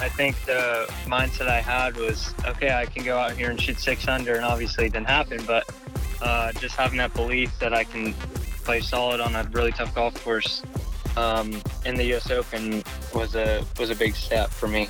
I think the mindset I had was okay, I can go out here and shoot six under, and obviously it didn't happen, but uh, just having that belief that I can play solid on a really tough golf course um, in the U.S. Open was a was a big step for me.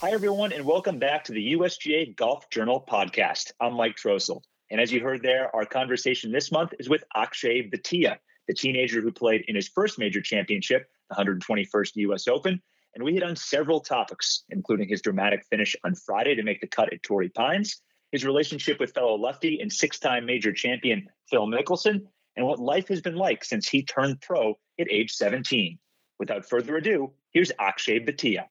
Hi, everyone, and welcome back to the USGA Golf Journal podcast. I'm Mike Trostel. And as you heard there, our conversation this month is with Akshay Bhatia, the teenager who played in his first major championship, the 121st US Open. And we hit on several topics, including his dramatic finish on Friday to make the cut at Torrey Pines, his relationship with fellow lefty and six time major champion Phil Mickelson, and what life has been like since he turned pro at age 17. Without further ado, here's Akshay Bhatia.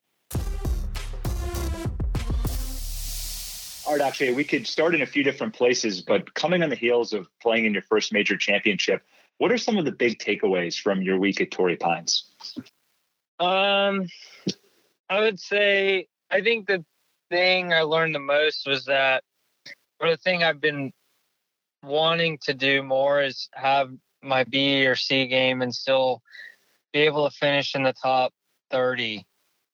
Right, Akshay, we could start in a few different places, but coming on the heels of playing in your first major championship, what are some of the big takeaways from your week at Torrey Pines? Um, I would say I think the thing I learned the most was that, or the thing I've been wanting to do more is have my B or C game and still be able to finish in the top 30.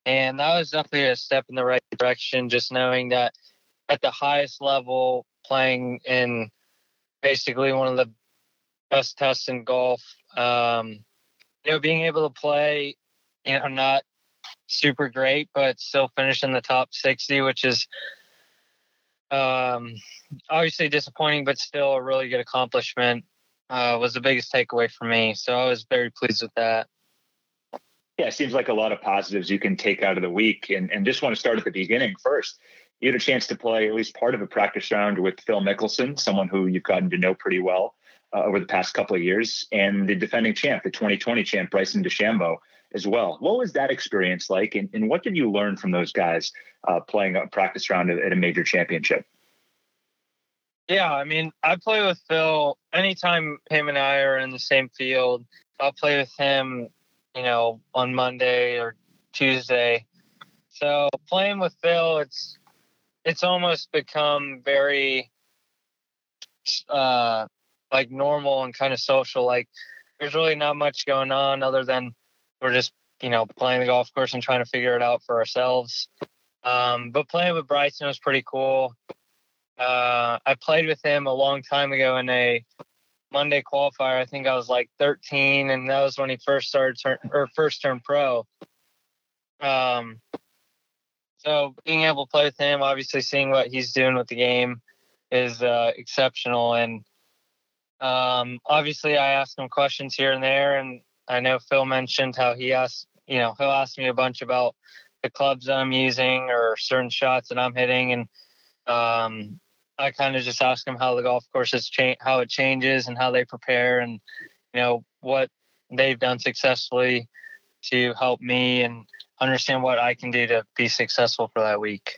And that was definitely a step in the right direction, just knowing that at the highest level, playing in basically one of the best tests in golf, um, you know, being able to play, you know, not super great, but still finish in the top 60, which is um, obviously disappointing, but still a really good accomplishment. Uh, was the biggest takeaway for me. So I was very pleased with that. Yeah, it seems like a lot of positives you can take out of the week. And, and just want to start at the beginning first. You had a chance to play at least part of a practice round with Phil Mickelson, someone who you've gotten to know pretty well uh, over the past couple of years, and the defending champ, the 2020 champ, Bryson DeChambeau, as well. What was that experience like, and, and what did you learn from those guys uh, playing a practice round at, at a major championship? Yeah, I mean, I play with Phil anytime him and I are in the same field. I'll play with him, you know, on Monday or Tuesday. So playing with Phil, it's it's almost become very uh like normal and kind of social. Like there's really not much going on other than we're just, you know, playing the golf course and trying to figure it out for ourselves. Um, but playing with Bryson was pretty cool. Uh, I played with him a long time ago in a Monday qualifier. I think I was like 13, and that was when he first started turn or first turned pro. Um, so being able to play with him, obviously seeing what he's doing with the game, is uh, exceptional. And um, obviously, I ask him questions here and there, and I know Phil mentioned how he asked, you know, he'll ask me a bunch about the clubs that I'm using or certain shots that I'm hitting, and um, I kind of just ask him how the golf course has changed, how it changes, and how they prepare, and you know what they've done successfully to help me and understand what I can do to be successful for that week.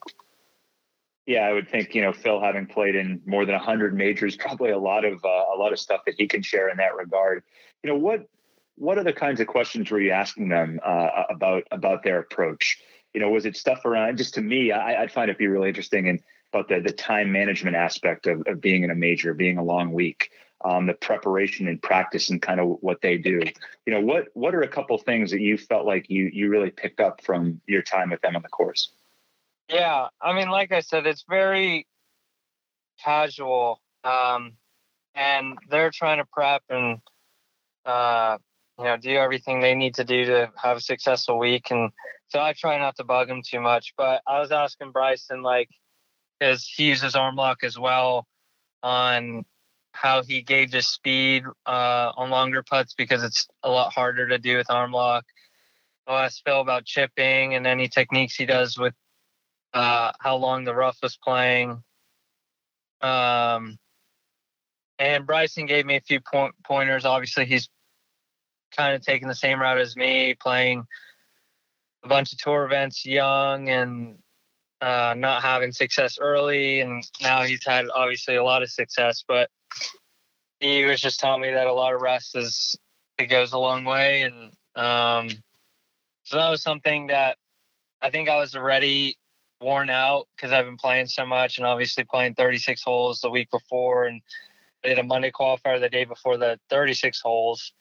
Yeah, I would think you know Phil having played in more than hundred majors, probably a lot of uh, a lot of stuff that he can share in that regard. You know what what are the kinds of questions were you asking them uh, about about their approach? You know, was it stuff around? Just to me, I, would find it be really interesting and about the the time management aspect of, of being in a major, being a long week, um, the preparation and practice, and kind of what they do. You know, what what are a couple things that you felt like you you really picked up from your time with them on the course? Yeah, I mean, like I said, it's very casual, um, and they're trying to prep and uh, you know do everything they need to do to have a successful week, and so I try not to bug them too much. But I was asking Bryson like because he uses arm lock as well on how he gauges speed uh, on longer putts because it's a lot harder to do with arm lock. I'll ask Phil about chipping and any techniques he does with uh, how long the rough was playing. Um, and Bryson gave me a few point pointers. Obviously, he's kind of taking the same route as me, playing a bunch of tour events young and uh, not having success early, and now he's had obviously a lot of success. But he was just telling me that a lot of rest is it goes a long way, and um, so that was something that I think I was already worn out because I've been playing so much, and obviously playing 36 holes the week before, and I did a Monday qualifier the day before the 36 holes.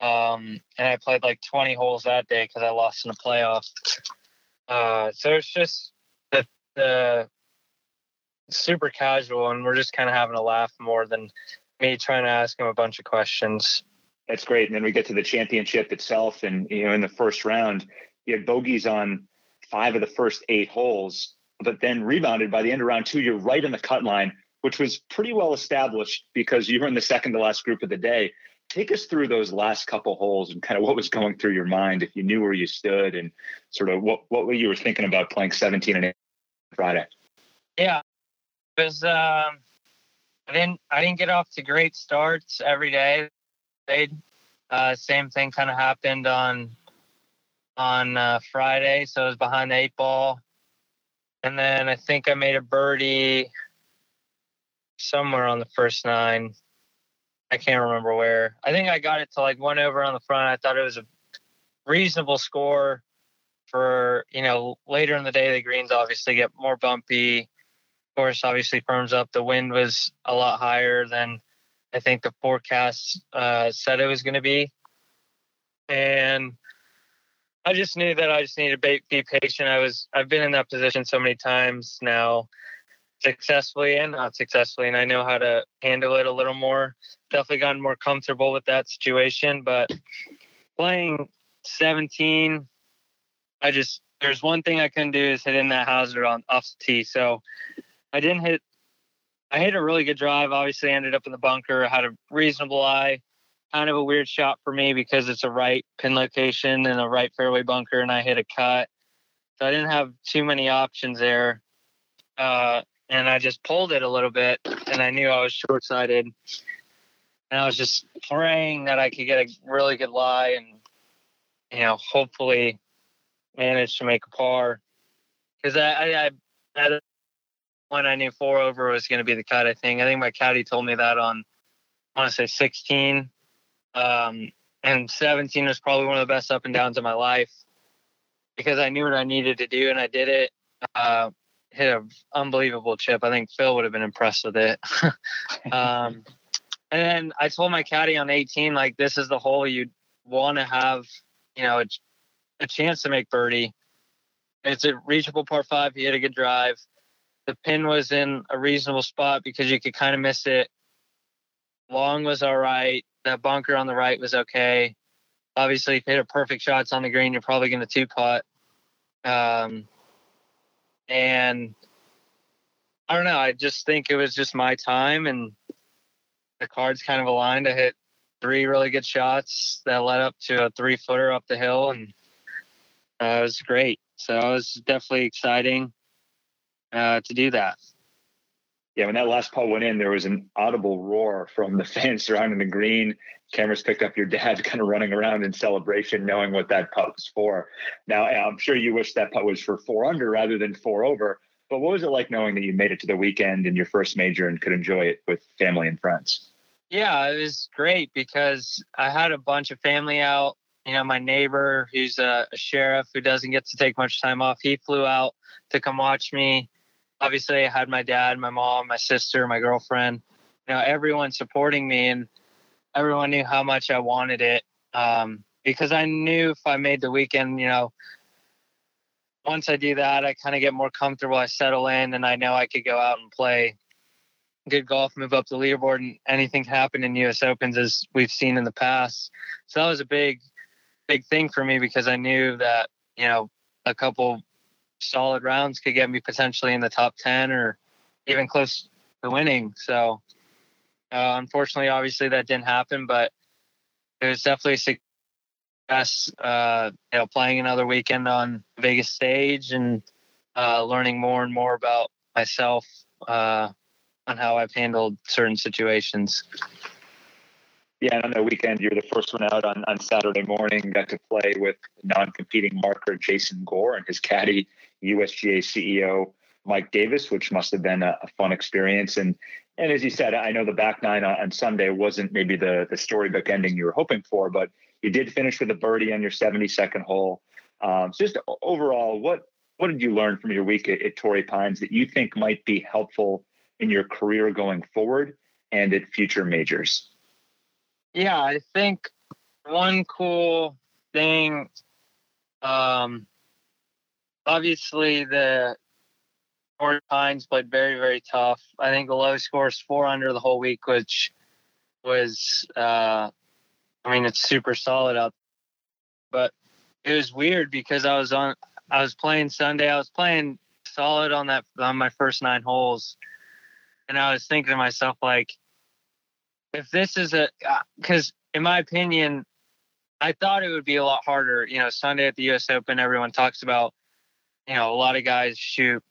Um, and I played like 20 holes that day because I lost in the playoff. Uh, so it's just the super casual, and we're just kind of having a laugh more than me trying to ask him a bunch of questions. That's great. And then we get to the championship itself, and you know, in the first round, you had bogeys on five of the first eight holes, but then rebounded by the end of round two. You're right in the cut line, which was pretty well established because you were in the second to last group of the day. Take us through those last couple holes and kind of what was going through your mind if you knew where you stood and sort of what what you were thinking about playing 17 and 8 Friday. Yeah, was um, I didn't I didn't get off to great starts every day. They uh, same thing kind of happened on on uh, Friday, so I was behind the eight ball, and then I think I made a birdie somewhere on the first nine. I can't remember where. I think I got it to like one over on the front. I thought it was a reasonable score for you know later in the day. The greens obviously get more bumpy. Of course, obviously firms up. The wind was a lot higher than I think the forecast uh, said it was going to be, and I just knew that I just needed to be patient. I was I've been in that position so many times now successfully and not successfully and i know how to handle it a little more definitely gotten more comfortable with that situation but playing 17 i just there's one thing i couldn't do is hit in that hazard on off the tee. So i didn't hit i hit a really good drive. Obviously ended up in the bunker. Had a reasonable eye. Kind of a weird shot for me because it's a right pin location and a right fairway bunker and i hit a cut. So i didn't have too many options there. Uh, and I just pulled it a little bit, and I knew I was short sighted. And I was just praying that I could get a really good lie and, you know, hopefully manage to make a par. Because I, I, I, at when I knew four over was going to be the cut, I think. I think my caddy told me that on, I want to say 16. Um, and 17 was probably one of the best up and downs of my life because I knew what I needed to do and I did it. Uh, hit an unbelievable chip. I think Phil would have been impressed with it. um, and then I told my caddy on 18, like, this is the hole you'd want to have, you know, a, chance to make birdie. It's a reachable par five. He hit a good drive. The pin was in a reasonable spot because you could kind of miss it. Long was all right. That bunker on the right was okay. Obviously, if you hit a perfect shots on the green, you're probably going to two putt. Um, and I don't know. I just think it was just my time, and the cards kind of aligned. I hit three really good shots that led up to a three footer up the hill, and uh, it was great. So it was definitely exciting uh, to do that. Yeah, when that last putt went in, there was an audible roar from the fans surrounding the green. Cameras picked up your dad kind of running around in celebration, knowing what that putt was for. Now, I'm sure you wish that putt was for four under rather than four over. But what was it like knowing that you made it to the weekend in your first major and could enjoy it with family and friends? Yeah, it was great because I had a bunch of family out. You know, my neighbor, who's a, a sheriff who doesn't get to take much time off, he flew out to come watch me obviously I had my dad, my mom, my sister, my girlfriend, you know, everyone supporting me and everyone knew how much I wanted it. Um, because I knew if I made the weekend, you know, once I do that, I kind of get more comfortable. I settle in and I know I could go out and play good golf, move up the leaderboard, and anything happen in US Opens as we've seen in the past. So that was a big, big thing for me because I knew that, you know, a couple solid rounds could get me potentially in the top 10 or even close to winning. So, uh, unfortunately, obviously that didn't happen, but it was definitely success, uh, you know, playing another weekend on Vegas stage and uh, learning more and more about myself uh, on how I've handled certain situations. Yeah, and on the weekend, you're the first one out on, on Saturday morning. Got to play with non-competing marker Jason Gore and his caddy USGA CEO Mike Davis, which must have been a, a, fun experience. And and as you said, I know the back nine on, on, Sunday wasn't maybe the the storybook ending you were hoping for, but you did finish with a birdie on your 72nd hole. Um, so just overall, what what did you learn from your week at, at Torrey Pines that you think might be helpful in your career going forward? and at future majors? Yeah, I think one cool thing, um, obviously the North Pines played very, very tough. I think the low score is four under the whole week, which was, uh, I mean, it's super solid out. But it was weird because I was on, I was playing Sunday. I was playing solid on that on my first nine holes, and I was thinking to myself like, if this is a, because uh, in my opinion, I thought it would be a lot harder. You know, Sunday at the U.S. Open, everyone talks about, you know, a lot of guys shoot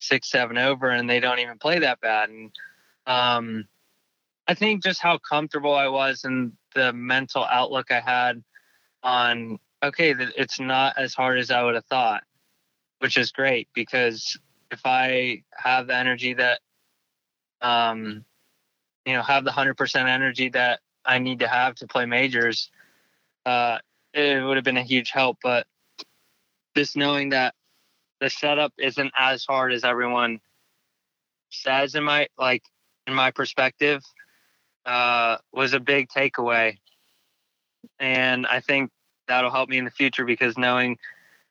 six, seven over, and they don't even play that bad. And um, I think just how comfortable I was and the mental outlook I had on okay, it's not as hard as I would have thought, which is great because if I have the energy that, um, you know, have the hundred percent energy that I need to have to play majors, uh, it would have been a huge help. But just knowing that the setup isn't as hard as everyone says in my like in my perspective uh, was a big takeaway and i think that'll help me in the future because knowing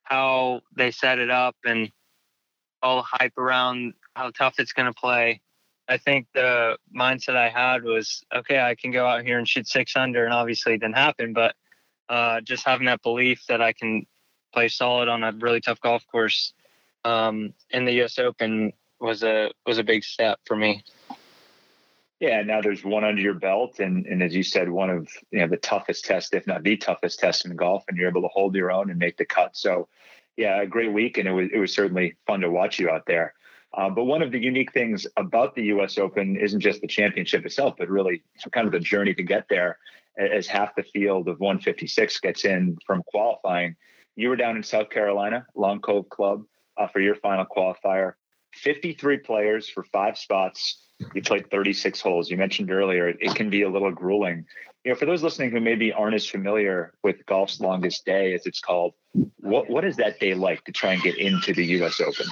how they set it up and all the hype around how tough it's going to play i think the mindset i had was okay i can go out here and shoot six under and obviously it didn't happen but uh, just having that belief that i can play solid on a really tough golf course um, in the U.S. Open was a was a big step for me. Yeah, now there's one under your belt, and and as you said, one of you know the toughest test, if not the toughest test in golf, and you're able to hold your own and make the cut. So, yeah, a great week, and it was it was certainly fun to watch you out there. Uh, but one of the unique things about the U.S. Open isn't just the championship itself, but really kind of the journey to get there. As half the field of 156 gets in from qualifying, you were down in South Carolina, Long Cove Club uh, for your final qualifier. 53 players for five spots. You played 36 holes. You mentioned earlier it, can be a little grueling. You know, for those listening who maybe aren't as familiar with golf's longest day, as it's called, what what is that day like to try and get into the U.S. Open?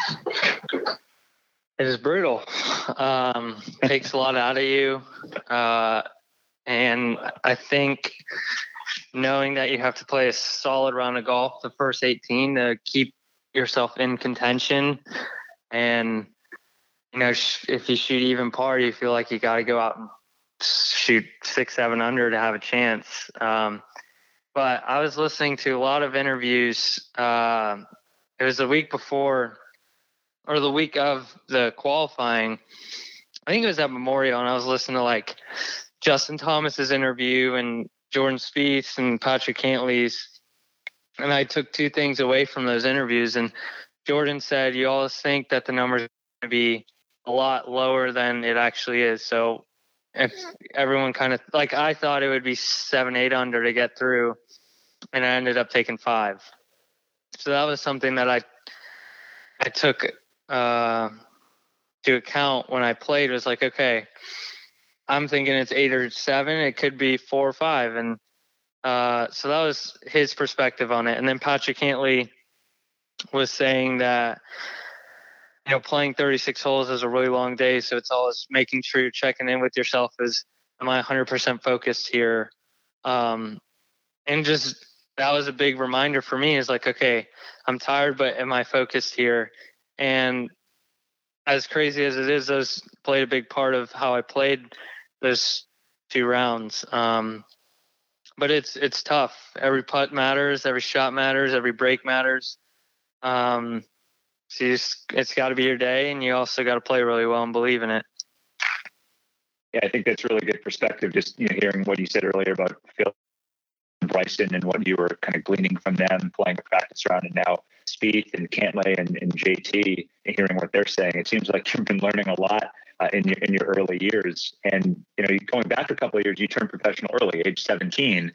It is brutal. Um, takes a lot out of you, uh, and I think knowing that you have to play a solid round of golf the first 18 to keep yourself in contention and you know if you shoot even par you feel like you got to go out and shoot six seven under to have a chance um, but i was listening to a lot of interviews uh, it was the week before or the week of the qualifying i think it was at memorial and i was listening to like justin thomas's interview and jordan Spieth and patrick Cantlay's, and I took two things away from those interviews. And Jordan said, "You always think that the numbers are going to be a lot lower than it actually is." So if everyone kind of like I thought it would be seven, eight under to get through, and I ended up taking five. So that was something that I I took uh, to account when I played. Was like, okay, I'm thinking it's eight or seven. It could be four or five, and uh, so that was his perspective on it. And then Patrick Cantlay was saying that you know playing 36 holes is a really long day, so it's always making sure you're checking in with yourself. Is am I 100% focused here? Um, and just that was a big reminder for me. Is like, okay, I'm tired, but am I focused here? And as crazy as it is, those played a big part of how I played those two rounds. Um, but it's it's tough. Every putt matters, every shot matters, every break matters. Um, so just, it's got to be your day, and you also got to play really well and believe in it. Yeah, I think that's really good perspective. Just you know, hearing what you said earlier about Phil and Bryson and what you were kind of gleaning from them playing a practice round, and now Spieth and Cantlay and, and JT, and hearing what they're saying, it seems like you've been learning a lot uh, in your in your early years. And you know, going back a couple of years, you turned professional early, age 17.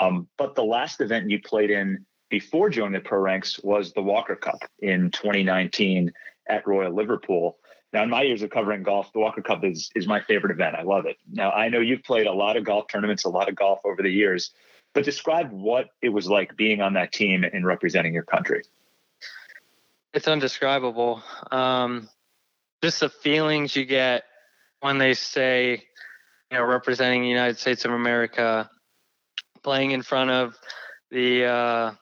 Um, but the last event you played in before joining the pro ranks was the Walker Cup in 2019 at Royal Liverpool. Now, in my years of covering golf, the Walker Cup is is my favorite event. I love it. Now, I know you've played a lot of golf tournaments, a lot of golf over the years, but describe what it was like being on that team and representing your country. It's undescribable. Um, just the feelings you get when they say, you know, representing the United States of America, playing in front of the uh,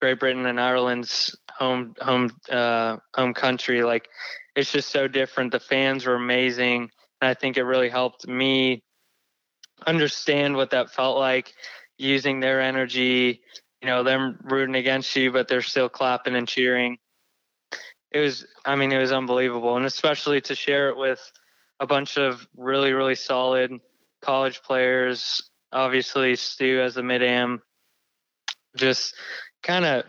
Great Britain and Ireland's home home uh, home country, like it's just so different. The fans were amazing, and I think it really helped me understand what that felt like, using their energy. You know, them rooting against you, but they're still clapping and cheering. It was, I mean, it was unbelievable, and especially to share it with a bunch of really, really solid college players. Obviously, Stu as a mid am, just kind of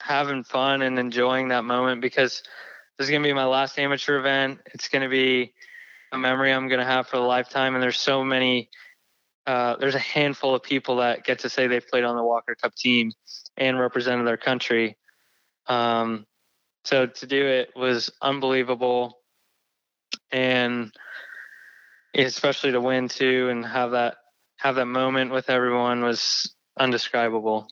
having fun and enjoying that moment because this is going to be my last amateur event. It's going to be a memory I'm going to have for a lifetime. And there's so many, uh, there's a handful of people that get to say they've played on the Walker Cup team and represented their country. Um, so to do it was unbelievable. And especially to win too and have that have that moment with everyone was undescribable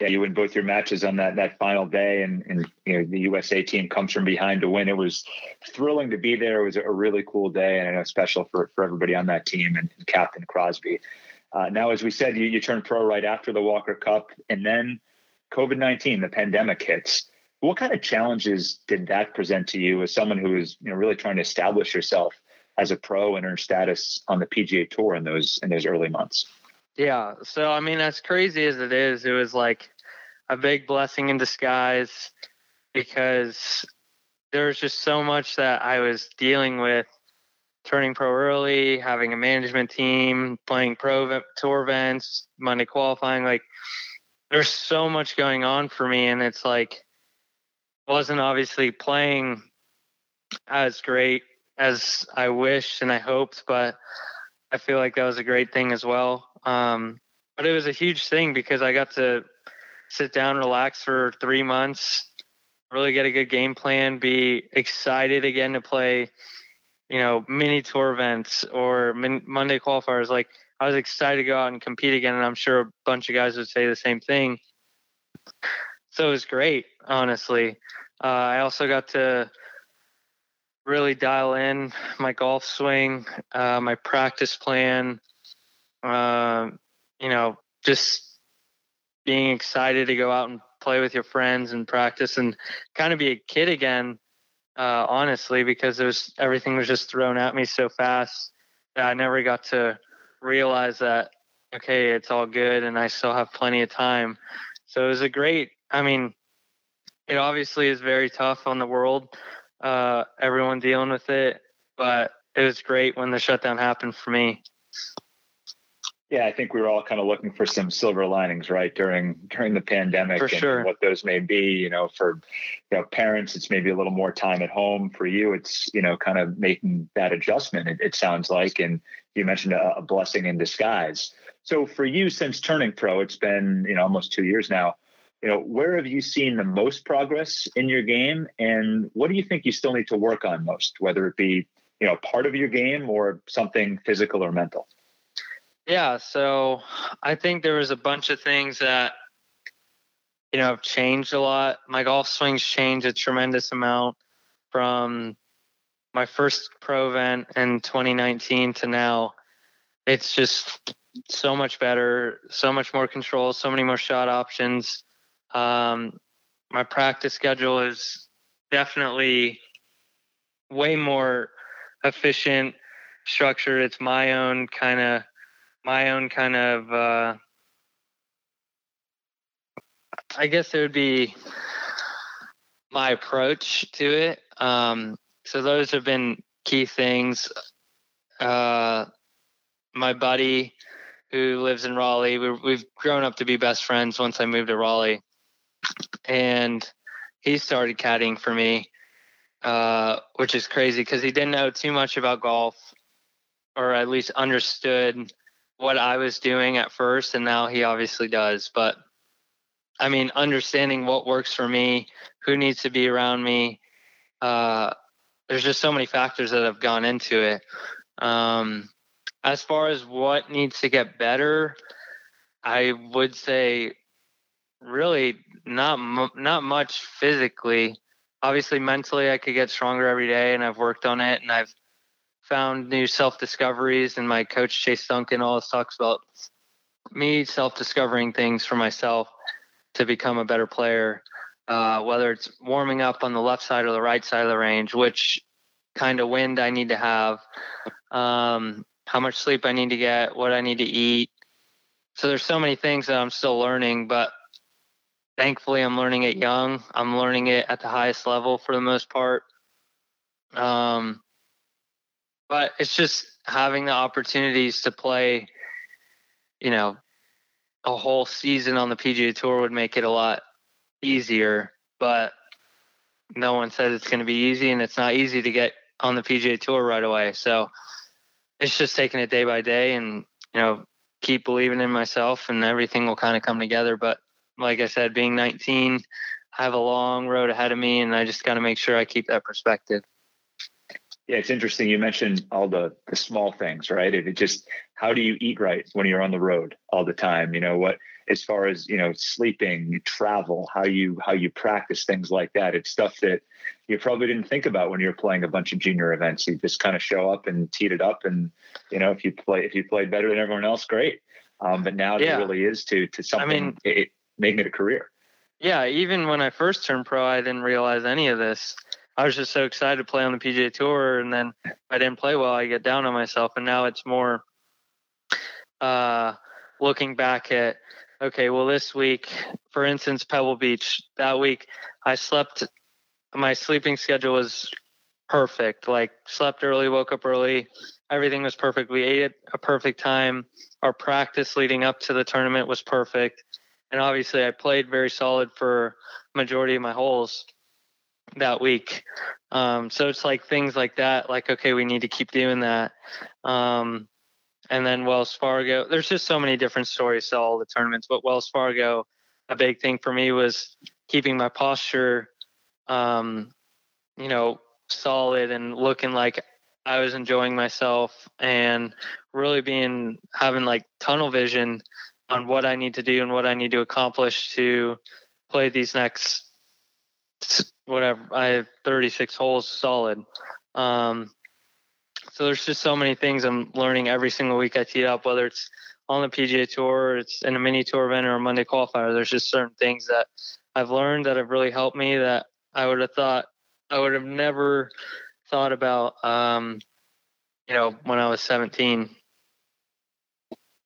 yeah, you win both your matches on that that final day, and and you know the USA team comes from behind to win. It was thrilling to be there. It was a really cool day, and I know special for for everybody on that team and, and Captain Crosby. Uh, now, as we said, you you turned pro right after the Walker Cup, and then COVID nineteen, the pandemic hits. What kind of challenges did that present to you as someone who is you know really trying to establish yourself as a pro and earn status on the PGA Tour in those in those early months? Yeah. So, I mean, as crazy as it is, it was like a big blessing in disguise because there was just so much that I was dealing with turning pro early, having a management team, playing pro tour events, Monday qualifying. Like, there's so much going on for me. And it's like, wasn't obviously playing as great as I wished and I hoped, but I feel like that was a great thing as well. Um, but it was a huge thing because I got to sit down, relax for three months, really get a good game plan, be excited again to play, you know, mini tour events or min- Monday qualifiers. Like I was excited to go out and compete again, and I'm sure a bunch of guys would say the same thing. So it was great, honestly. Uh, I also got to really dial in my golf swing, uh, my practice plan, uh, you know, just being excited to go out and play with your friends and practice and kind of be a kid again. Uh, honestly, because it was everything was just thrown at me so fast that I never got to realize that okay, it's all good and I still have plenty of time. So it was a great. I mean, it obviously is very tough on the world. Uh, everyone dealing with it, but it was great when the shutdown happened for me. Yeah, I think we were all kind of looking for some silver linings, right, during during the pandemic, for and sure. what those may be. You know, for you know parents, it's maybe a little more time at home. For you, it's you know kind of making that adjustment. It, it sounds like, and you mentioned a, a, blessing in disguise. So for you, since turning pro, it's been you know almost two years now. You know, where have you seen the most progress in your game, and what do you think you still need to work on most, whether it be you know part of your game or something physical or mental? Yeah, so I think there was a bunch of things that you know have changed a lot. My golf swings changed a tremendous amount from my first pro event in 2019 to now. It's just so much better, so much more control, so many more shot options. Um, my practice schedule is definitely way more efficient, structured. It's my own kind of my own kind of uh, I guess it would be my approach to it. Um, so those have been key things. Uh, my buddy who lives in Raleigh, we have grown up to be best friends once I moved to Raleigh, and he started caddying for me, uh, which is crazy because he didn't know too much about golf, or at least understood what I was doing at first, and now he obviously does. But I mean, understanding what works for me, who needs to be around me. Uh, there's just so many factors that have gone into it. Um, as far as what needs to get better, I would say really not not much physically. Obviously, mentally, I could get stronger every day, and I've worked on it, and I've found new self discoveries, and my coach Chase Duncan always talks about me self discovering things for myself to become a better player. Uh, whether it's warming up on the left side or the right side of the range, which kind of wind I need to have, um, how much sleep I need to get, what I need to eat. So there's so many things that I'm still learning, but thankfully I'm learning it young. I'm learning it at the highest level for the most part. Um, but it's just having the opportunities to play, you know, a whole season on the PGA Tour would make it a lot easier. But no one says it's going to be easy, and it's not easy to get on the PGA Tour right away. So it's just taking it day by day, and you know, keep believing in myself, and everything will kind of come together. But like I said, being 19, I have a long road ahead of me, and I just got to make sure I keep that perspective. Yeah, it's interesting. You mentioned all the the small things, right? It, it just how do you eat right when you're on the road all the time? You know what, as far as you know, sleeping, travel, how you how you practice things like that. It's stuff that you probably didn't think about when you're playing a bunch of junior events. You just kind of show up and teed it up, and you know if you play if you played better than everyone else, great. Um, but now yeah. it really is to to something. I mean, it, making it a career. Yeah, even when I first turned pro, I didn't realize any of this. I was just so excited to play on the PGA Tour, and then I didn't play well. I get down on myself, and now it's more uh, looking back at okay, well, this week, for instance, Pebble Beach, that week I slept. My sleeping schedule was perfect. Like slept early, woke up early, everything was perfect. We ate at a perfect time. Our practice leading up to the tournament was perfect, and obviously I played very solid for majority of my holes that week. Um, so it's like things like that, like, okay, we need to keep doing that. Um, and then Wells Fargo, there's just so many different stories to all the tournaments, but Wells Fargo, a big thing for me was keeping my posture, um, you know, solid and looking like I was enjoying myself and really being having like tunnel vision on what I need to do and what I need to accomplish to play these next whatever I have 36 holes solid. Um, so there's just so many things I'm learning every single week I tee up, whether it's on the PGA Tour, it's in a mini tour event or a Monday qualifier. There's just certain things that I've learned that have really helped me that I would have thought I would have never thought about, um, you know, when I was 17.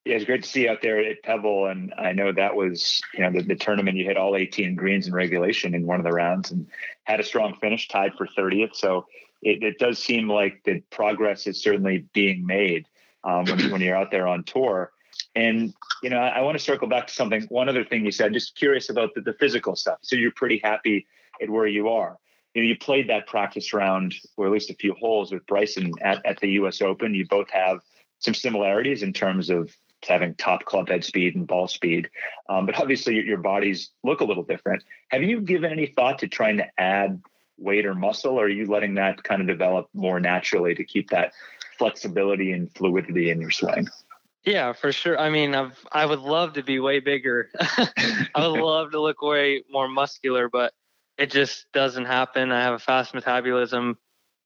Yeah, it's great to see you out there at Pebble, and I know that was you know the, the, tournament. You hit all 18 greens in regulation in one of the rounds, and had a strong finish, tied for 30th. So it, it does seem like the progress is certainly being made um, when, when you're out there on tour. And you know, I, I want to circle back to something. One other thing you said, just curious about the, the physical stuff. So you're pretty happy at where you are. You know, you played that practice round, or at least a few holes with Bryson at, at the U.S. Open. You both have some similarities in terms of having top club head speed and ball speed. Um, but obviously, your, your, bodies look a little different. Have you given any thought to trying to add weight or muscle, or are you letting that kind of develop more naturally to keep that flexibility and fluidity in your swing? Yeah, for sure. I mean, I've, I would love to be way bigger. I would love to look way more muscular, but it just doesn't happen. I have a fast metabolism.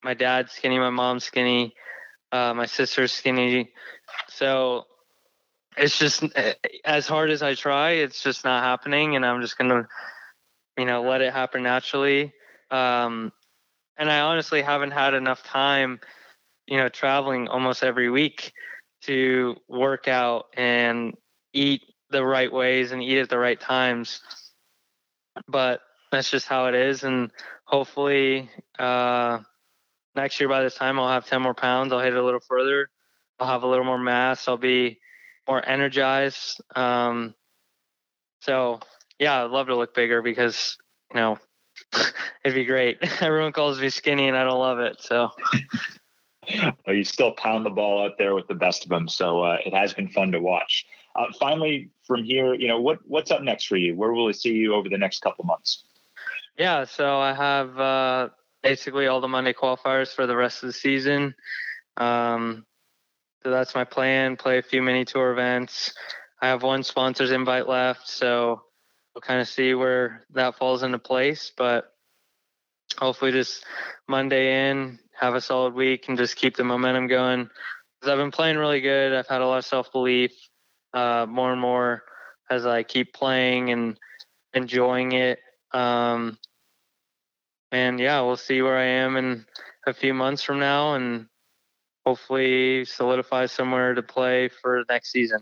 My dad's skinny, my mom's skinny, uh, my sister's skinny. So it's just eh, as hard as I try, it's just not happening, and I'm just gonna, you know, let it happen naturally. Um, and I honestly haven't had enough time, you know, traveling almost every week to work out and eat the right ways and eat at the right times. But that's just how it is, and hopefully, uh, next year by this time I'll have ten more pounds. I'll hit it a little further. I'll have a little more mass. I'll be more energized. Um, so yeah, I'd love to look bigger because you know it'd be great. Everyone calls me skinny, and I don't love it. So. you still pound the ball out there with the best of them, so uh, it has been fun to watch. Uh, finally, from here, you know what what's up next for you? Where will we see you over the next couple months? Yeah, so I have uh, basically all the Monday qualifiers for the rest of the season. Um, so that's my plan. Play a few mini tour events. I have one sponsor's invite left, so we'll kind of see where that falls into place. But hopefully just Monday in, have a solid week, and just keep the momentum going. Because I've been playing really good. I've had a lot of self belief, uh, more and more as I keep playing and enjoying it. Um, and yeah, we'll see where I am in a few months from now, and hopefully solidify somewhere to play for next season.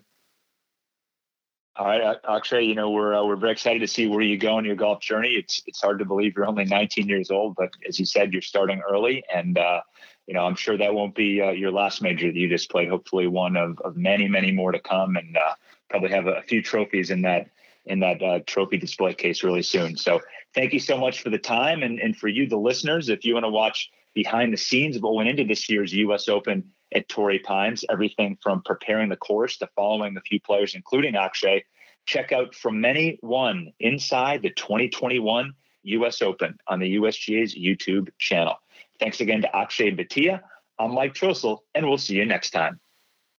All right, Akshay. You know we're uh, we're very excited to see where you go in your golf journey. It's it's hard to believe you're only 19 years old, but as you said, you're starting early, and uh, you know I'm sure that won't be uh, your last major that you just played. Hopefully, one of, of many many more to come, and uh, probably have a, a, few trophies in that in that uh, trophy display case really soon. So thank you so much for the time, and and for you the listeners, if you want to watch behind the scenes of what went into this year's U.S. Open at Torrey Pines, everything from preparing the course to following a few players, including Akshay. Check out From Many One inside the 2021 US Open on the USGA's YouTube channel. Thanks again to Akshay Bhatia. I'm Mike Trostel, and we'll see you next time.